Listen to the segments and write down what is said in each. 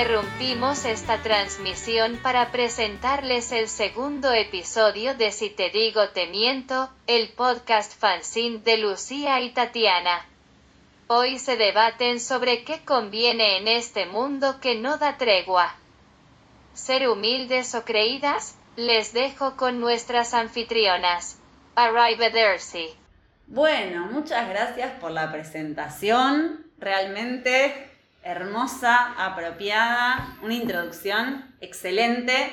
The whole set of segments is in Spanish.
Interrumpimos esta transmisión para presentarles el segundo episodio de Si te digo te miento, el podcast fanzine de Lucía y Tatiana. Hoy se debaten sobre qué conviene en este mundo que no da tregua. Ser humildes o creídas, les dejo con nuestras anfitrionas. Arrivederci. Bueno, muchas gracias por la presentación. Realmente hermosa, apropiada, una introducción excelente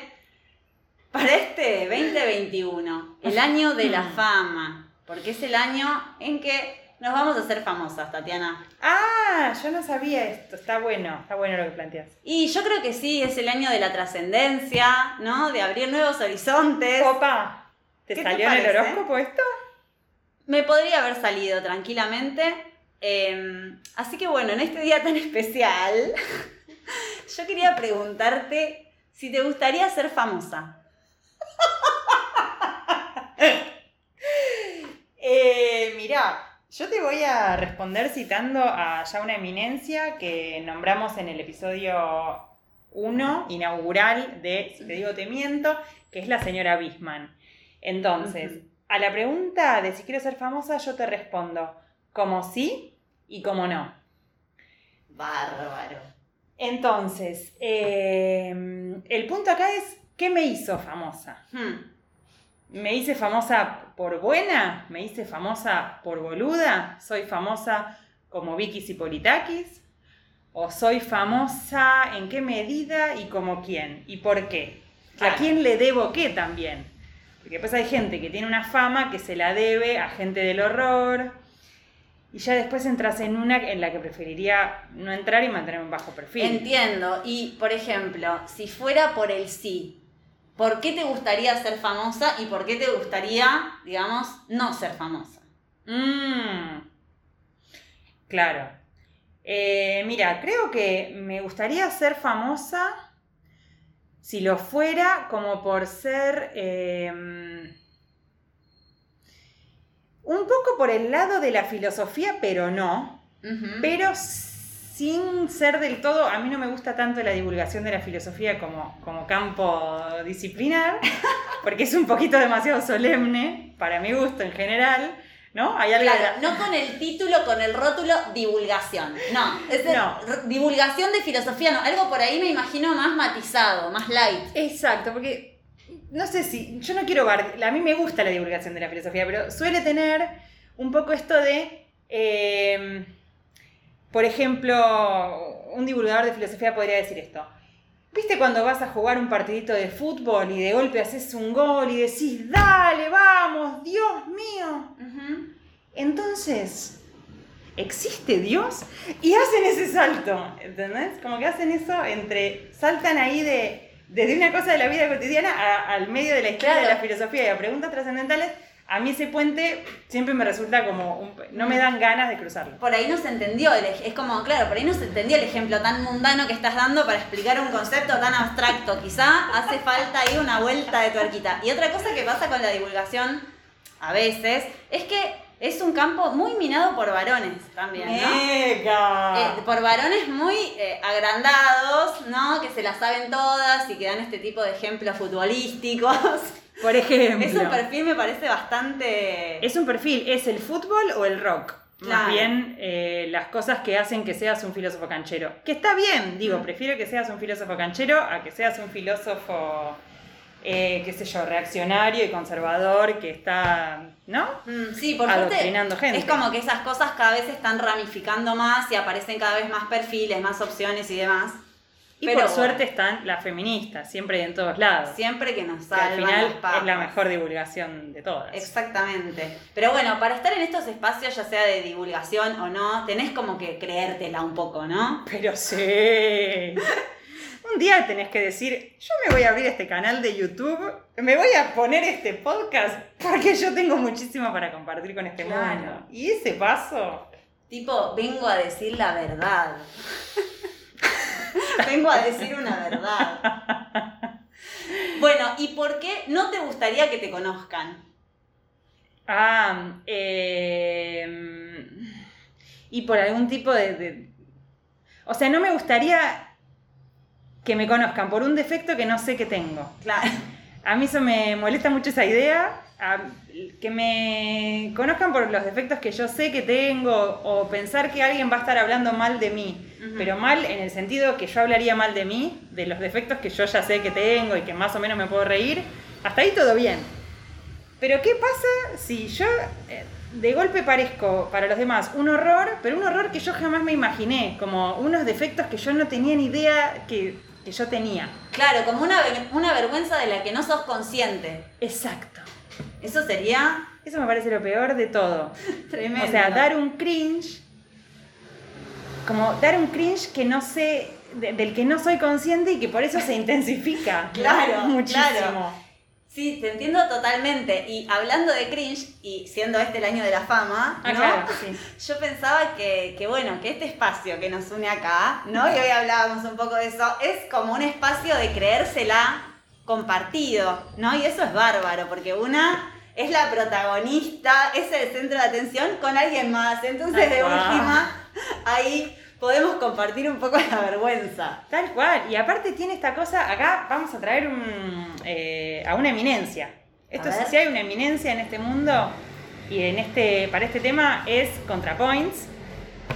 para este 2021, el año de la fama, porque es el año en que nos vamos a hacer famosas, Tatiana. Ah, yo no sabía esto, está bueno, está bueno lo que planteas. Y yo creo que sí, es el año de la trascendencia, ¿no? De abrir nuevos horizontes. Opa, ¿te ¿Qué te salió en el horóscopo esto? Me podría haber salido tranquilamente. Eh, así que bueno, en este día tan especial, yo quería preguntarte si te gustaría ser famosa. Eh, mirá, yo te voy a responder citando a ya una eminencia que nombramos en el episodio 1, inaugural de Si te digo te miento, que es la señora Bisman. Entonces, a la pregunta de si quiero ser famosa, yo te respondo como sí y como no. Bárbaro. Entonces, eh, el punto acá es, ¿qué me hizo famosa? Hmm. ¿Me hice famosa por buena? ¿Me hice famosa por boluda? ¿Soy famosa como Vicky Zipolitakis? ¿O soy famosa en qué medida y como quién? ¿Y por qué? ¿A quién le debo qué también? Porque pues hay gente que tiene una fama que se la debe a gente del horror. Y ya después entras en una en la que preferiría no entrar y mantenerme en bajo perfil. Entiendo. Y, por ejemplo, si fuera por el sí, ¿por qué te gustaría ser famosa y por qué te gustaría, digamos, no ser famosa? Mm. Claro. Eh, mira, creo que me gustaría ser famosa si lo fuera como por ser eh, un poco por el lado de la filosofía, pero no. Pero sin ser del todo, a mí no me gusta tanto la divulgación de la filosofía como, como campo disciplinar, porque es un poquito demasiado solemne, para mi gusto en general, ¿no? Hay algo Claro, la- no con el título, con el rótulo divulgación. No, es de- No. divulgación de filosofía, no. Algo por ahí me imagino más matizado, más light. Exacto, porque no sé si, yo no quiero bar, a mí me gusta la divulgación de la filosofía, pero suele tener un poco esto de, eh, por ejemplo, un divulgador de filosofía podría decir esto. ¿Viste cuando vas a jugar un partidito de fútbol y de golpe haces un gol y decís, dale, vamos, Dios mío? Entonces, ¿existe Dios? Y hacen ese salto, ¿entendés? Como que hacen eso entre, saltan ahí de, desde una cosa de la vida cotidiana a- al medio de la historia Claro. de la filosofía y a preguntas trascendentales. A mí ese puente siempre me resulta como, un- no me dan ganas de cruzarlo. Por ahí no se entendió, el es como, claro, por ahí no se entendió el ejemplo tan mundano que estás dando para explicar un concepto tan abstracto. Quizá hace falta ahí una vuelta de tuerquita. Y otra cosa que pasa con la divulgación, a veces, es que es un campo muy minado por varones también, ¿no? ¡Mega! Eh, por varones muy eh, agrandados, ¿no? Que se las saben todas y que dan este tipo de ejemplos futbolísticos. Por ejemplo. Es un perfil, me parece, bastante... Es un perfil, ¿es el fútbol o el rock? Más bien eh, las cosas que hacen que seas un filósofo canchero. Que está bien, Mm. digo, prefiero que seas un filósofo canchero a que seas un filósofo, eh, qué sé yo, reaccionario y conservador que está, ¿no? Mm, sí, por Adoctrinando gente. es como que esas cosas cada vez se están ramificando más y aparecen cada vez más perfiles, más opciones y demás. Y Pero por bueno. suerte están las feministas, siempre y en todos lados. Siempre que nos que al salvan final las es la mejor divulgación de todas. Exactamente. Pero bueno, para estar en estos espacios, ya sea de divulgación o no, tenés como que creértela un poco, ¿no? Pero sí. Un día tenés que decir, yo me voy a abrir este canal de YouTube, me voy a poner este podcast, porque yo tengo muchísimo para compartir con este Claro. mundo. Y ese paso, Tipo, vengo a decir la verdad. vengo a decir una verdad. Bueno, ¿y por qué no te gustaría que te conozcan? Ah, eh, y por algún tipo de, de- O sea, no me gustaría que me conozcan por un defecto que no sé que tengo. Claro. A mí eso me molesta mucho esa idea. A- que me conozcan por los defectos que yo sé que tengo o pensar que alguien va a estar hablando mal de mí. Pero mal en el sentido que yo hablaría mal de mí, de los defectos que yo ya sé que tengo y que más o menos me puedo reír. Hasta ahí todo bien. Pero ¿qué pasa si yo eh, de golpe parezco para los demás un horror, pero un horror que yo jamás me imaginé? Como unos defectos que yo no tenía ni idea que, que yo tenía. Claro, como una, una vergüenza de la que no sos consciente. Exacto. Eso sería Eso me parece lo peor de todo. tremendo. O sea, dar un cringe, como dar un cringe que no sé, de- del que no soy consciente y que por eso se intensifica. Claro, muchísimo. claro. Sí, te entiendo totalmente. Y hablando de cringe, y siendo este el año de la fama, Ah, ¿no? claro, sí. Yo pensaba que, que, bueno, que este espacio que nos une acá, ¿no? Y hoy hablábamos un poco de eso, es como un espacio de creérsela compartido, ¿no? Y eso es bárbaro, porque una es la protagonista, es el centro de atención con alguien más. Entonces, de última, ahí podemos compartir un poco la vergüenza. Tal cual. Y aparte tiene esta cosa, acá vamos a traer un, eh, a una eminencia. Esto A si hay una eminencia en este mundo y en este, para este tema es ContraPoints.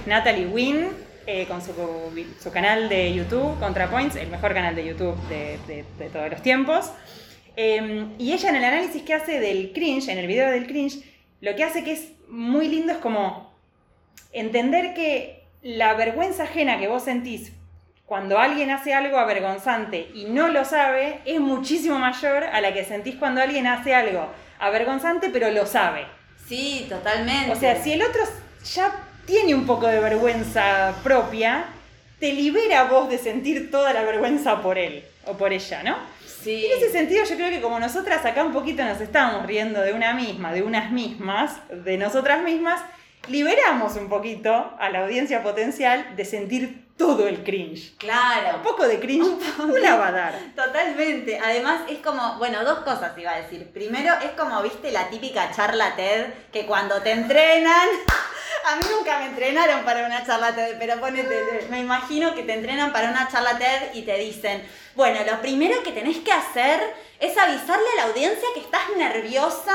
Natalie Wynn, eh, con su, su canal de YouTube, ContraPoints, el mejor canal de YouTube de, de- de todos los tiempos. Eh, y ella en el análisis que hace del cringe, en el video del cringe, lo que hace que es muy lindo es como entender que la vergüenza ajena que vos sentís cuando alguien hace algo avergonzante y no lo sabe es muchísimo mayor a la que sentís cuando alguien hace algo avergonzante pero lo sabe. Sí, totalmente. O sea, si el otro ya tiene un poco de vergüenza propia, te libera vos de sentir toda la vergüenza por él o por ella, ¿no? Sí. En ese sentido, yo creo que como nosotras acá un poquito nos estamos riendo de una misma, de unas mismas, de nosotras mismas, liberamos un poquito a la audiencia potencial de sentir todo el cringe. Claro. Un poco de cringe, una va a dar. Totalmente. Además, es como, bueno, dos cosas iba a decir. Primero, es como, viste, la típica charla TED, que cuando te entrenan, a mí nunca me entrenaron para una charla TED, pero ponete, me imagino que te entrenan para una charla TED y te dicen, bueno, lo primero que tenés que hacer es avisarle a la audiencia que estás nerviosa,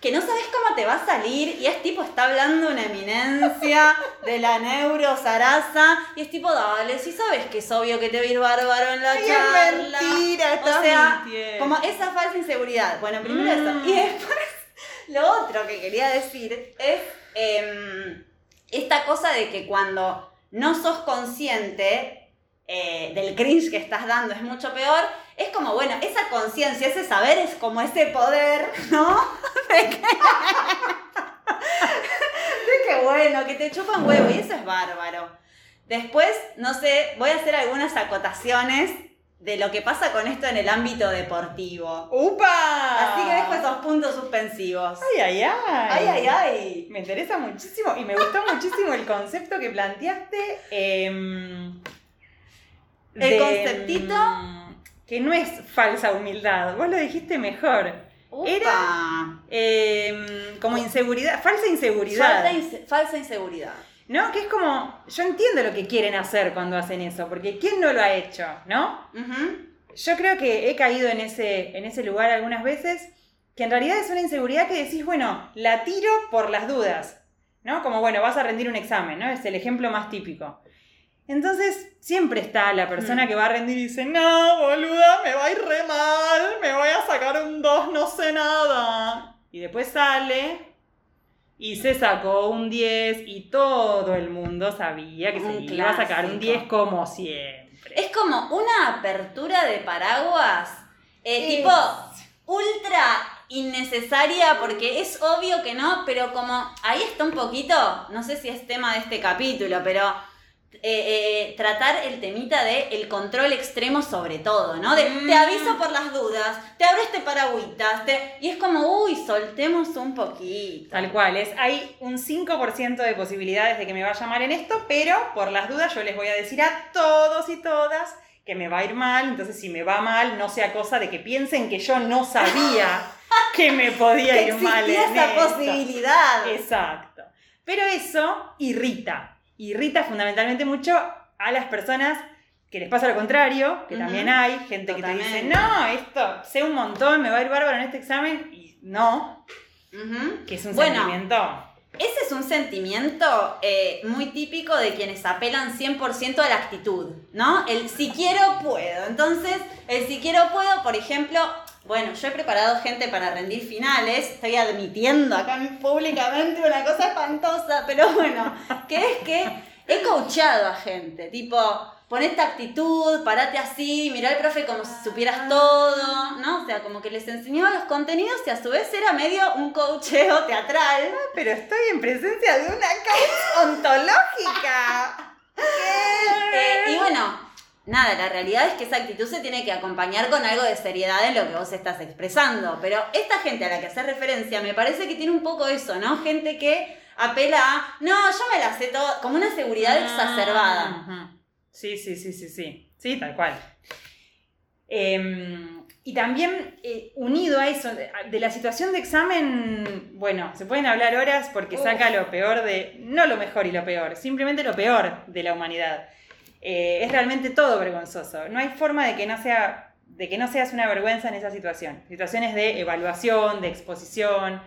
que no sabes cómo te va a salir, y es tipo, está hablando una eminencia de la neurosaraza, y es tipo, dale, si sabes que es obvio que te va a ir bárbaro en la Ay, es charla. mentira, o estás sea, mintiendo. como esa falsa inseguridad. Bueno, primero eso. Mm. Y después, lo otro que quería decir es em, esta cosa de que cuando no sos consciente eh, del cringe que estad dando es mucho peor. Es como, bueno, esa conciencia, ese saber es como ese poder, ¿no? De que, de que bueno, que te chupan huevo y eso es bárbaro. Después, no sé, voy a hacer algunas acotaciones de lo que pasa con esto en el ámbito deportivo. ¡Upa! Así que dejo esos puntos suspensivos. Ay, ay, ay. Ay, ay, ay. Me interesa muchísimo y me gustó muchísimo el concepto que planteaste. em, ¿El conceptito? em, que no es falsa humildad, vos lo dijiste mejor. Upa. Era em, como inseguridad, falsa inseguridad. Falta inse- falsa inseguridad. ¿No? Que es como, yo entiendo lo que quieren hacer cuando hacen eso, porque ¿quién no lo ha hecho? ¿No? Yo creo que he caído en ese, en ese lugar algunas veces, que en realidad es una inseguridad que decís, bueno, la tiro por las dudas, ¿no? Como, bueno, vas a rendir un examen, ¿no? Es el ejemplo más típico. Entonces, siempre está la persona Mm. que va a rendir y dice, no, boluda, me va a ir re mal, me voy a sacar un 2, no sé nada. Y después sale y se sacó un 10 y todo el mundo sabía que se iba a sacar un clásico. 10 como siempre. Es como una apertura de paraguas, eh, tipo ultra innecesaria porque es obvio que no, pero como ahí está un poquito, no sé si es tema de este capítulo, pero eh, eh, tratar el temita de el control extremo sobre todo, ¿no? De Mm. te aviso por las dudas, te abro este paragüitas, te... y es como, uy, soltemos un poquito. Tal cual, es, hay un 5% de posibilidades de que me vaya mal en esto, pero por las dudas yo les voy a decir a todos y todas que me va a ir mal, entonces si me va mal, no sea cosa de que piensen que yo no sabía que me podía Que ir mal. en esa esto. posibilidad. Exacto. Pero eso irrita. Irrita fundamentalmente mucho a las personas que les pasa lo contrario, que también hay gente que te dice, no, esto sé un montón, me va a ir bárbaro en este examen, y no, que es un Bueno, sentimiento. Ese es un sentimiento eh, muy típico de quienes apelan 100% a la actitud, ¿no? El si quiero, puedo. Entonces, el si quiero, puedo, por ejemplo, bueno, yo he preparado gente para rendir finales, estoy admitiendo acá públicamente una cosa espantosa, pero bueno, que es que he coachado a gente, tipo, pon esta actitud, parate así, mirá al profe como si supieras todo, ¿no? O sea, como que les enseñaba los contenidos y a su vez era medio un coacheo teatral. Pero estoy en presencia de una causa ontológica. Eh, y bueno, nada, la realidad es que esa actitud se tiene que acompañar con algo de seriedad en lo que vos estás expresando. Pero esta gente a la que haces referencia me parece que tiene un poco eso, ¿no? Gente que apela a, no, yo me la sé todo, como una seguridad exacerbada. Ujú. Sí, sí, sí, sí, sí. Sí, tal cual. Em, y también eh, unido a eso, de, de la situación de examen, bueno, se pueden hablar horas porque Uf. saca lo peor de, no lo mejor y lo peor, simplemente lo peor de la humanidad. Eh, es realmente todo vergonzoso. No hay forma de que no sea, de que no seas una vergüenza en esa situación. Situaciones de evaluación, de exposición.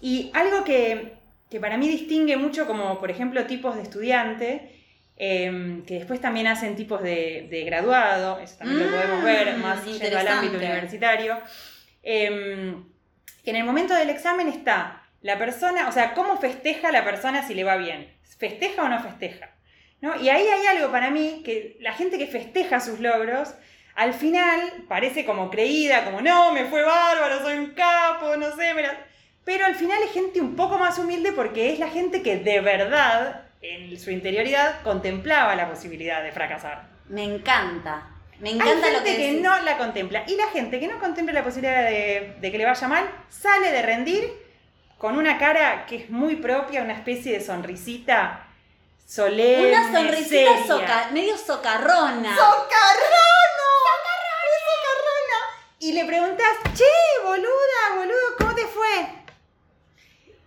Y algo que, que para mí distingue mucho como, por ejemplo, tipos de estudiante, eh, que después también hacen tipos de, de graduado, eso también lo Mm, podemos ver más yendo al ámbito universitario, eh, que en el momento del examen está la persona, o sea, cómo festeja la persona si le va bien, festeja o no festeja. ¿No? Y ahí hay algo para mí que la gente que festeja sus logros, al final parece como creída, como no, me fue bárbaro, soy un capo, no sé, me la-". pero al final es gente un poco más humilde porque es la gente que de verdad, en su interioridad, contemplaba la posibilidad de fracasar. Me encanta. Me Hay encanta gente lo que, que, no la contempla. Y la gente que no contempla la posibilidad de, de que le vaya mal, sale de rendir con una cara que es muy propia, una especie de sonrisita solemne. Una sonrisita seria. soca- medio socarrona. ¡Socarrona! ¡Socarrona! Y le preguntas, che, boluda, boludo, ¿cómo te fue?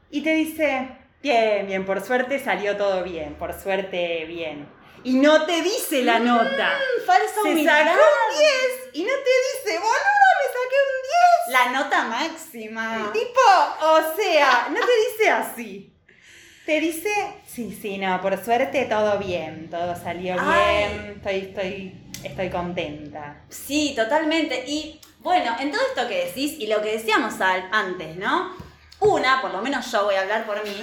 Y te dice, bien, bien, por suerte salió todo bien, por suerte bien. Y no te dice la nota. Falsa Se humildad. sacó un 10 y no te dice, boluda, me saqué un 10. La nota máxima. Tipo, o sea, no te dice así. Te dice, sí, sí, no, por suerte todo bien, todo salió Ay. bien, estoy, estoy, estoy contenta. Sí, totalmente. Y bueno, en todo esto que decís y lo que decíamos al- antes, ¿no? Una, por lo menos yo voy a hablar por mí,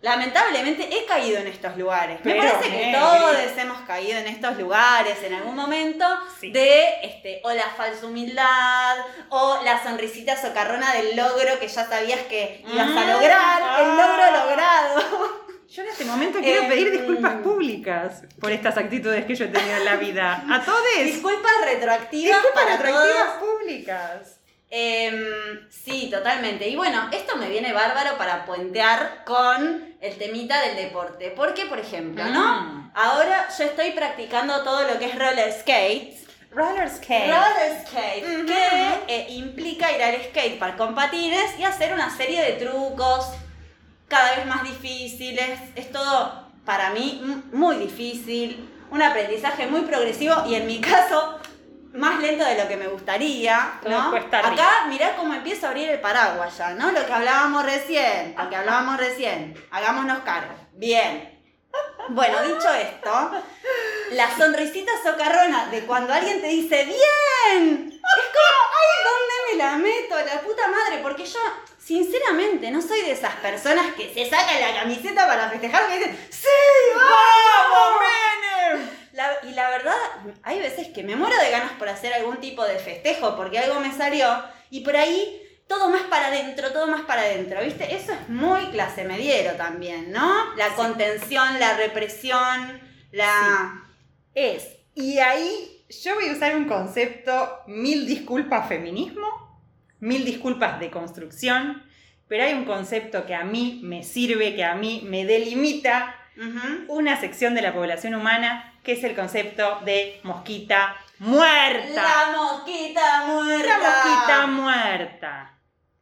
lamentablemente he caído en estos lugares. Me parece que todos hemos caído en estos lugares en algún momento Sí. de este, o la falsa humildad, o la sonrisita socarrona del logro que ya sabías que ibas a Mm, lograr, el ah. logro logrado. Yo en este momento quiero Em, pedir disculpas públicas por estas actitudes que yo he tenido en la vida. A todos. Disculpas retroactivas Disculpas para retroactivas todos. públicas. Em, sí, totalmente. Y bueno, esto me viene bárbaro para puentear con el temita del deporte. Porque, por ejemplo, ¿no? Mm. Ahora yo estoy practicando todo lo que es roller skate. Roller skate. Roller skate, que eh, implica ir al skatepark con patines y hacer una serie de trucos cada vez más difíciles. Es todo, para mí, muy difícil. Un aprendizaje muy progresivo y en mi caso, más lento de lo que me gustaría. ¿no? Acá, mirá cómo empiezo a abrir el paraguas ya, ¿no? Lo que hablábamos recién, lo que hablábamos recién. Hagámonos cargo. Bien. Bueno, dicho esto, la sonrisita socarrona de cuando alguien te dice ¡Bien! Es como, ¡ay, dónde me la meto! La puta madre, porque yo, sinceramente, no soy de esas personas que se sacan la camiseta para festejar y dicen ¡Sí, vamos! La- y la verdad, hay veces que me muero de ganas por hacer algún tipo de festejo porque algo me salió y por ahí todo más para adentro, todo más para adentro, ¿viste? Eso es muy clase mediero también, ¿no? La contención, la represión, la... Es. Y ahí yo voy a usar un concepto, mil disculpas feminismo, mil disculpas de construcción, pero hay un concepto que a mí me sirve, que a mí me delimita Una sección de la población humana, que es el concepto de mosquita muerta. La mosquita muerta. La mosquita muerta.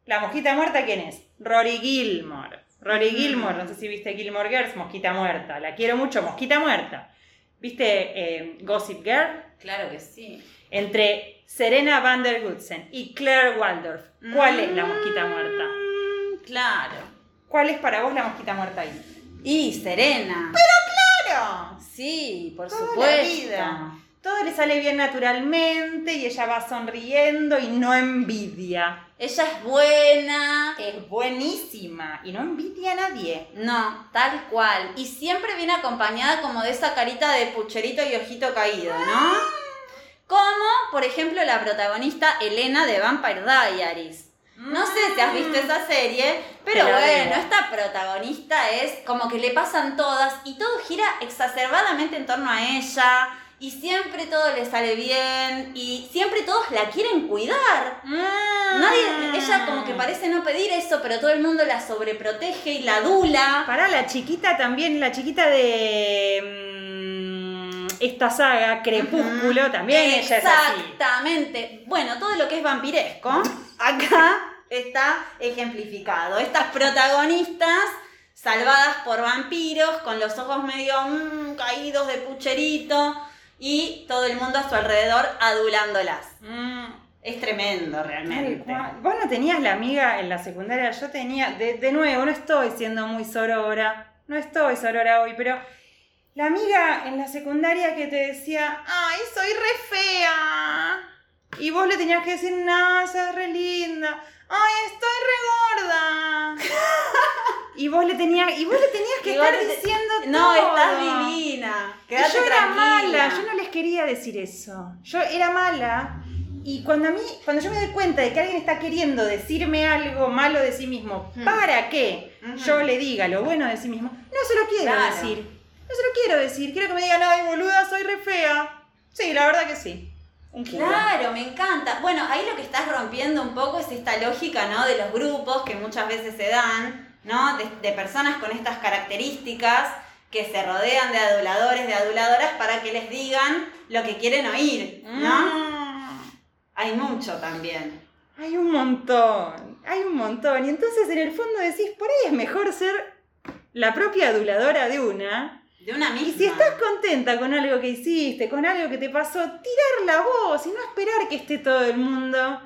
¿La mosquita muerta quién es? Rory Gilmore. Rory Mm. Gilmore, no sé si viste Gilmore Girls, mosquita muerta. La quiero mucho, mosquita muerta. ¿Viste eh, Gossip Girl? Claro que sí. Entre Serena Van der Woodsen y Claire Waldorf, ¿cuál es la mosquita muerta? Mm, Claro. ¿Cuál es para vos la mosquita muerta ahí? Y Serena. ¡Claro! Sí, por Toda la supuesto. vida. Todo le sale bien naturalmente y ella va sonriendo y no envidia. Ella es buena. Es buenísima y no envidia a nadie. No, tal cual. Y siempre viene acompañada como de esa carita de pucherito y ojito caído, ¿no? Como, por ejemplo, la protagonista Elena de Vampire Diaries. No sé si has visto esa serie, pero bueno, esta protagonista es como que le pasan todas y todo gira exacerbadamente en torno a ella y siempre todo le sale bien y siempre todos la quieren cuidar. Nadie, ella como que parece no pedir eso, pero todo el mundo la sobreprotege y la adula. Para la chiquita también, la chiquita de mm, esta saga, Crepúsculo, también ella es así. Exactamente. Bueno, todo lo que es vampiresco, acá está ejemplificado. Estas protagonistas salvadas por vampiros, con los ojos medio mm, caídos de pucherito y todo el mundo a su alrededor adulándolas. Mm. Es tremendo realmente. cual. Vos no tenías la amiga en la secundaria, yo tenía, de, de nuevo, no estoy siendo muy sorora, no estoy sorora hoy, pero la amiga en la secundaria que te decía, ay, soy re fea. Y vos le tenías que decir, no, sos re linda. Ay, estoy re gorda. y vos le tenías, y vos le tenías que Y estar te- diciendo No, todo. estás divina. Y Quédate yo era tranquila. mala, yo no les quería decir eso. Yo era mala y cuando a mí, cuando yo me doy cuenta de que alguien está queriendo decirme algo malo de sí mismo, Hmm. para que Ujú. yo le diga lo bueno de sí mismo, no se lo quiero Claro. decir. No se lo quiero decir. Quiero que me digan, ay, boluda, soy re fea. Sí, la verdad que sí. Un. Claro, me encanta. Bueno, ahí lo que estás rompiendo un poco es esta lógica, ¿no? De los grupos que muchas veces se dan, ¿no? De, de personas con estas características que se rodean de aduladores, de aduladoras para que les digan lo que quieren oír, ¿no? Mm. Hay mucho también. Hay un montón, hay un montón. Y entonces en el fondo decís, por ahí es mejor ser la propia aduladora de una De una misma. Y si estás contenta con algo que hiciste, con algo que te pasó, tirar la voz y no esperar que esté todo el mundo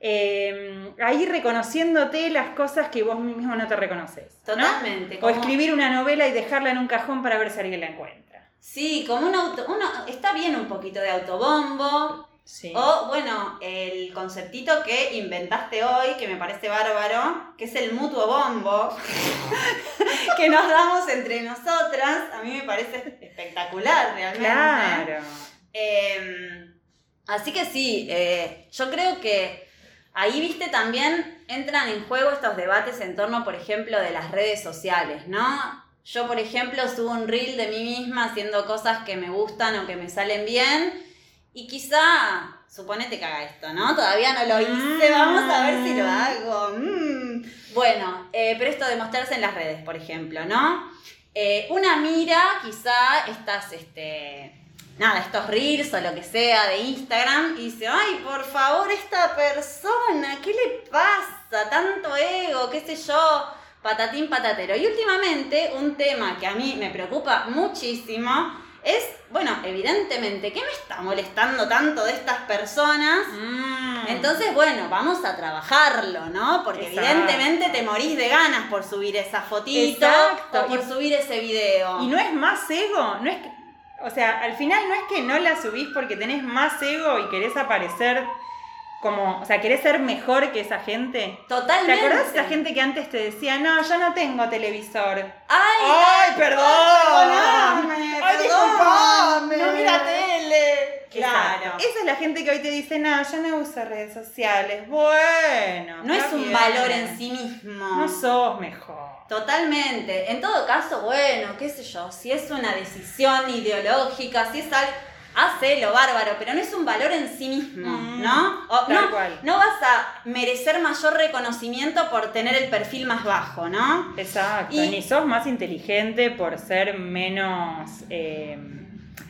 eh, ahí reconociéndote las cosas que vos mismo no te reconoces. ¿no? Totalmente. O escribir una novela y dejarla en un cajón para ver si alguien la encuentra. Sí, como un auto. Uno, está bien un poquito de autobombo. Sí. O, bueno, el conceptito que inventaste hoy, que me parece bárbaro, que es el mutuo bombo, que nos damos entre nosotras. A mí me parece espectacular realmente. claro. Eh, así que sí, eh, yo creo que ahí, viste, también entran en juego estos debates en torno, por ejemplo, de las redes sociales, ¿no? Yo, por ejemplo, subo un reel de mí misma haciendo cosas que me gustan o que me salen bien y quizá, suponete que haga esto, ¿no? Todavía no lo hice, vamos a ver si lo hago. Mm. Bueno, eh, pero esto de mostrarse en las redes, por ejemplo, ¿no? Eh, una mira quizá estas, este, nada, estos reels o lo que sea de Instagram y dice, ay, por favor, esta persona, ¿qué le pasa? Tanto ego, qué sé yo, patatín patatero. Y últimamente un tema que a mí me preocupa muchísimo es, bueno, evidentemente, ¿qué me está molestando tanto de estas personas? Mm. Entonces, bueno, vamos a trabajarlo, ¿no? Porque Exacto. evidentemente te morís de ganas por subir esa fotito Exacto. o por Y- subir ese video. Y no es más ego, no es que, o sea, al final no es que no la subís porque tenés más ego y querés aparecer como, o sea, querés ser mejor que esa gente. ¿Te Totalmente. acordás de esa gente que antes te decía, no, yo no tengo televisor? ¡Ay! ¡Ay, perdón! Perdóname, ¡Ay, disculpame. No mira tele. Claro. Esa es la gente que hoy te dice, no, yo no uso redes sociales. Bueno. No es un bien. valor en sí mismo. No sos mejor. Totalmente. En todo caso, bueno, qué sé yo, si es una decisión ideológica, si es algo, hacelo bárbaro, pero no es un valor en sí mismo, Mm, ¿no? O- no, cual. no vas a merecer mayor reconocimiento por tener el perfil más bajo, ¿no? Exacto. Y- Ni sos más inteligente por ser menos eh,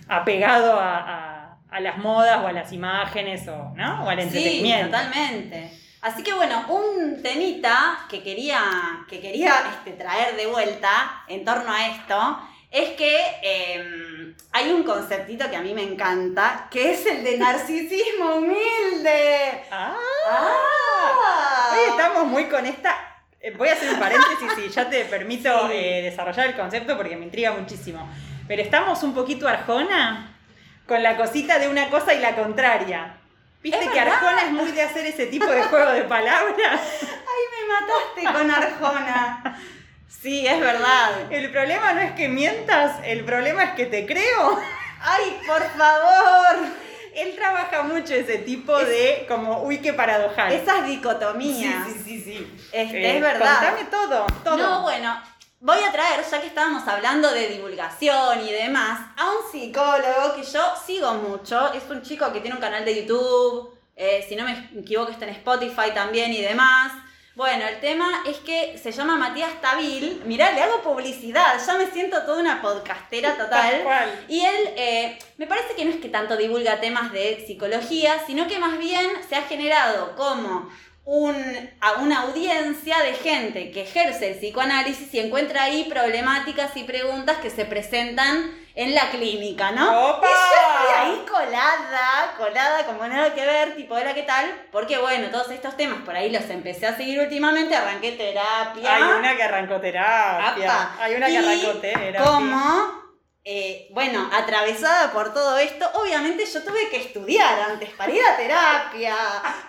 apegado a, a- a las modas o a las imágenes o, ¿no? o al Sí, entretenimiento. totalmente. Así que bueno, un temita que quería, que quería este, traer de vuelta en torno a esto es que eh, hay un conceptito que a mí me encanta, que es el de narcisismo humilde. Ah, ¡Ah! hoy estamos muy con esta. eh, Voy a hacer un paréntesis y ya te permito Sí. eh, desarrollar el concepto porque me intriga muchísimo. Pero estamos un poquito Arjona con la cosita de una cosa y la contraria. ¿Viste Es que verdad. Arjona es muy de hacer ese tipo de juego de palabras? ¡Ay, me mataste con Arjona! Sí, es verdad. El problema no es que mientas, el problema es que te creo. ¡Ay, por favor! Él trabaja mucho ese tipo de como, uy, qué paradojal. Esas dicotomías. Sí, sí, sí, sí. Este, es verdad. Contame todo, todo. No, bueno, voy a traer, ya que estábamos hablando de divulgación y demás, a un psicólogo que yo sigo mucho. Es un chico que tiene un canal de YouTube, eh, si no me equivoco está en Spotify también y demás. Bueno, el tema es que se llama Matías Tabil. Mirá, le hago publicidad, ya me siento toda una podcastera Tal total. cual. Y él, eh, me parece que no es que tanto divulga temas de psicología, sino que más bien se ha generado como un- a una audiencia de gente que ejerce el psicoanálisis y encuentra ahí problemáticas y preguntas que se presentan en la clínica, ¿no? ¡Opa! Y yo estoy ahí colada, colada, como nada que ver, tipo, hola, ¿qué tal? Porque bueno, todos estos temas por ahí los empecé a seguir últimamente, arranqué terapia. Hay una que arrancó terapia. Apa. Hay una que Y arrancó terapia. Como, eh, bueno, atravesada por todo esto, obviamente yo tuve que estudiar antes para ir a terapia,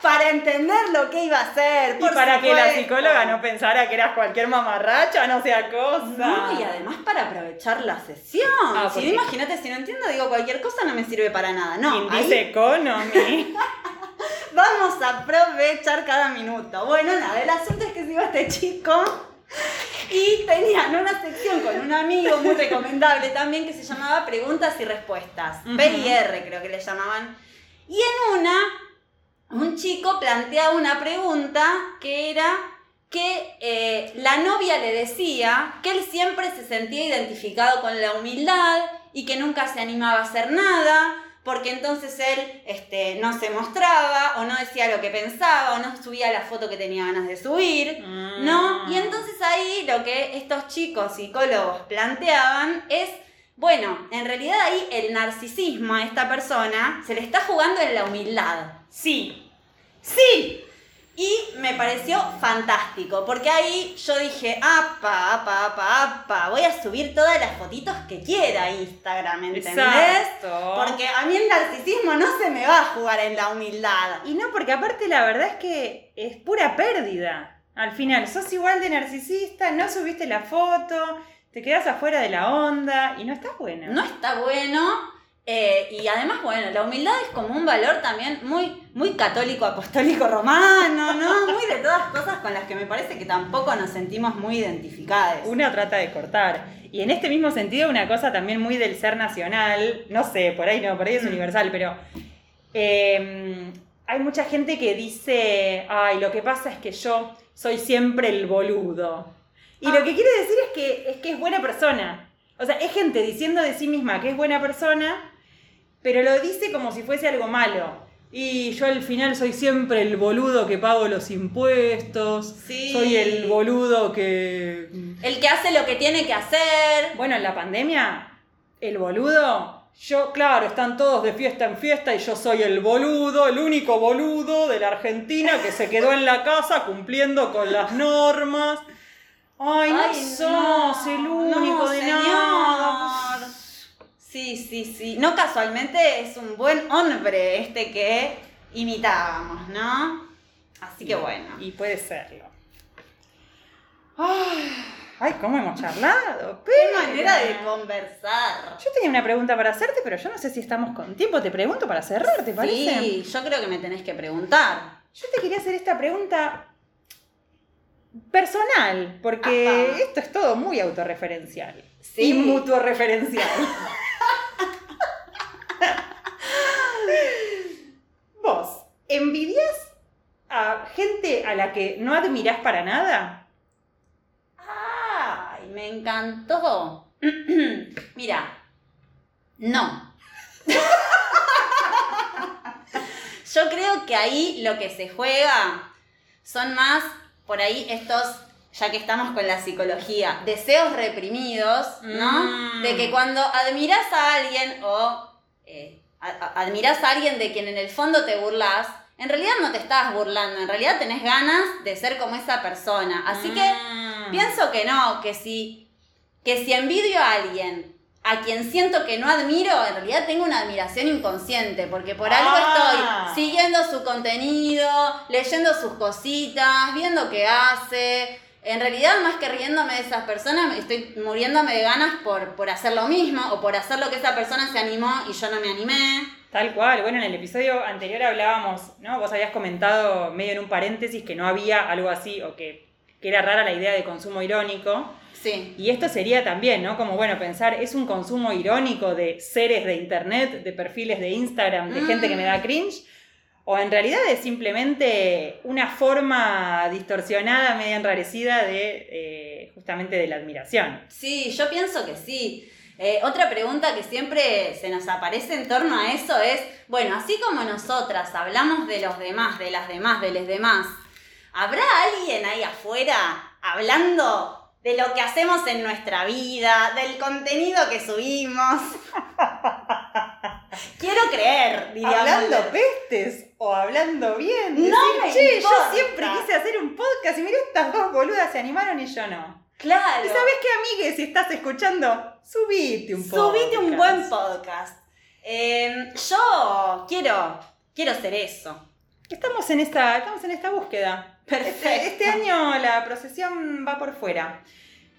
para entender lo que iba a hacer. Y para que la psicóloga no pensara que eras cualquier mamarracha, no sea cosa. No, y además para aprovechar la sesión. Ah, si imagínate, si no entiendo, digo cualquier cosa, no me sirve para nada. No, Índice ahí Economy. vamos a aprovechar cada minuto. Bueno, nada, el asunto es que sigo a este chico y tenían una sección con un amigo muy recomendable también que se llamaba Preguntas y Respuestas. PIR creo que le llamaban. Y en una, un chico plantea una pregunta que era que eh, la novia le decía que él siempre se sentía identificado con la humildad y que nunca se animaba a hacer nada, porque entonces él este, no se mostraba o no decía lo que pensaba o no subía la foto que tenía ganas de subir. ¿No? Mm. Y entonces ahí lo que estos chicos psicólogos planteaban es, bueno, en realidad ahí el narcisismo a esta persona se le está jugando en la humildad. Sí. ¡Sí! Y me pareció fantástico, porque ahí yo dije, apa, apa, apa, apa, voy a subir todas las fotitos que quiera a Instagram, ¿entendés? Exacto. Porque a mí el narcisismo no se me va a jugar en la humildad. Y no, porque aparte la verdad es que es pura pérdida. Al final, sos igual de narcisista, no subiste la foto, te quedas afuera de la onda y no está buena. no está bueno. Eh, y además, bueno, la humildad es como un valor también muy, muy católico, apostólico, romano, ¿no? Muy de todas cosas con las que me parece que tampoco nos sentimos muy identificadas. Una trata de cortar. Y en este mismo sentido, una cosa también muy del ser nacional, no sé, por ahí no, por ahí es Mm. universal, pero eh, hay mucha gente que dice, ay, lo que pasa es que yo soy siempre el boludo. Y Ah. lo que quiere decir es que, es que es buena persona. O sea, es gente diciendo de sí misma que es buena persona, pero lo dice como si fuese algo malo. Y yo al final soy siempre el boludo que pago los impuestos. Sí. Soy el boludo que El que hace lo que tiene que hacer. bueno, en la pandemia, el boludo, yo, claro, están todos de fiesta en fiesta y yo soy el boludo, el único boludo de la Argentina que se quedó en la casa cumpliendo con las normas. Ay, no Ay, sos el único no, de señor. nada. Sí, sí, sí. No casualmente es un buen hombre este que imitábamos, ¿no? Así que bueno. Y puede serlo. Ay, ¿cómo hemos charlado? Qué manera de conversar. Yo tenía una pregunta para hacerte, pero yo no sé si estamos con tiempo. Te pregunto para cerrar, ¿te parece? Sí, yo creo que me tenés que preguntar. Yo te quería hacer esta pregunta personal, porque Ajá. esto es todo muy autorreferencial. Sí. Y mutuo referencial. ¿Vos envidias a gente a la que no admirás para nada? ¡Ay, me encantó! Mira, no. Yo creo que ahí lo que se juega son más por ahí estos, ya que estamos con la psicología, deseos reprimidos, ¿no? Mm. De que cuando admiras a alguien o eh, a- a- admiras a alguien de quien en el fondo te burlas, en realidad no te estás burlando, en realidad tenés ganas de ser como esa persona. Así que Mm. pienso que no, que si, que si envidio a alguien a quien siento que no admiro, en realidad tengo una admiración inconsciente, porque por algo Ah. estoy siguiendo su contenido, leyendo sus cositas, viendo qué hace. En realidad, más que riéndome de esas personas, estoy muriéndome de ganas por, por hacer lo mismo o por hacer lo que esa persona se animó y yo no me animé. Tal cual. Bueno, en el episodio anterior hablábamos, ¿no? Vos habías comentado medio en un paréntesis que no había algo así o que, que era rara la idea de consumo irónico. Sí. Y esto sería también, ¿no? Como, bueno, pensar, ¿es un consumo irónico de seres de internet, de perfiles de Instagram, de gente que me da cringe? ¿O en realidad es simplemente una forma distorsionada, media enrarecida de eh, justamente de la admiración? Sí, yo pienso que sí. Eh, otra pregunta que siempre se nos aparece en torno a eso es, bueno, así como nosotras hablamos de los demás, de las demás, de los demás, ¿habrá alguien ahí afuera hablando de lo que hacemos en nuestra vida, del contenido que subimos? Quiero creer, diríamos. ¿Hablando pestes o hablando bien? No Decir, me che, importa". yo siempre quise hacer un podcast y mirá estas dos boludas se animaron y yo no. Claro. ¿Y sabes qué, amigues? Si estás escuchando, subite un podcast. Subite un buen podcast. Eh, yo quiero, quiero ser eso. Estamos en esta, estamos en esta búsqueda. Perfecto. Este, este año la procesión va por fuera.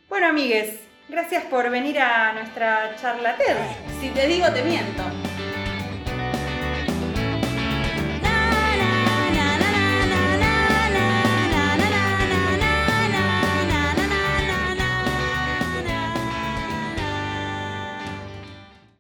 Bueno, amigues, gracias por venir a nuestra charla TED. Si te digo, te miento.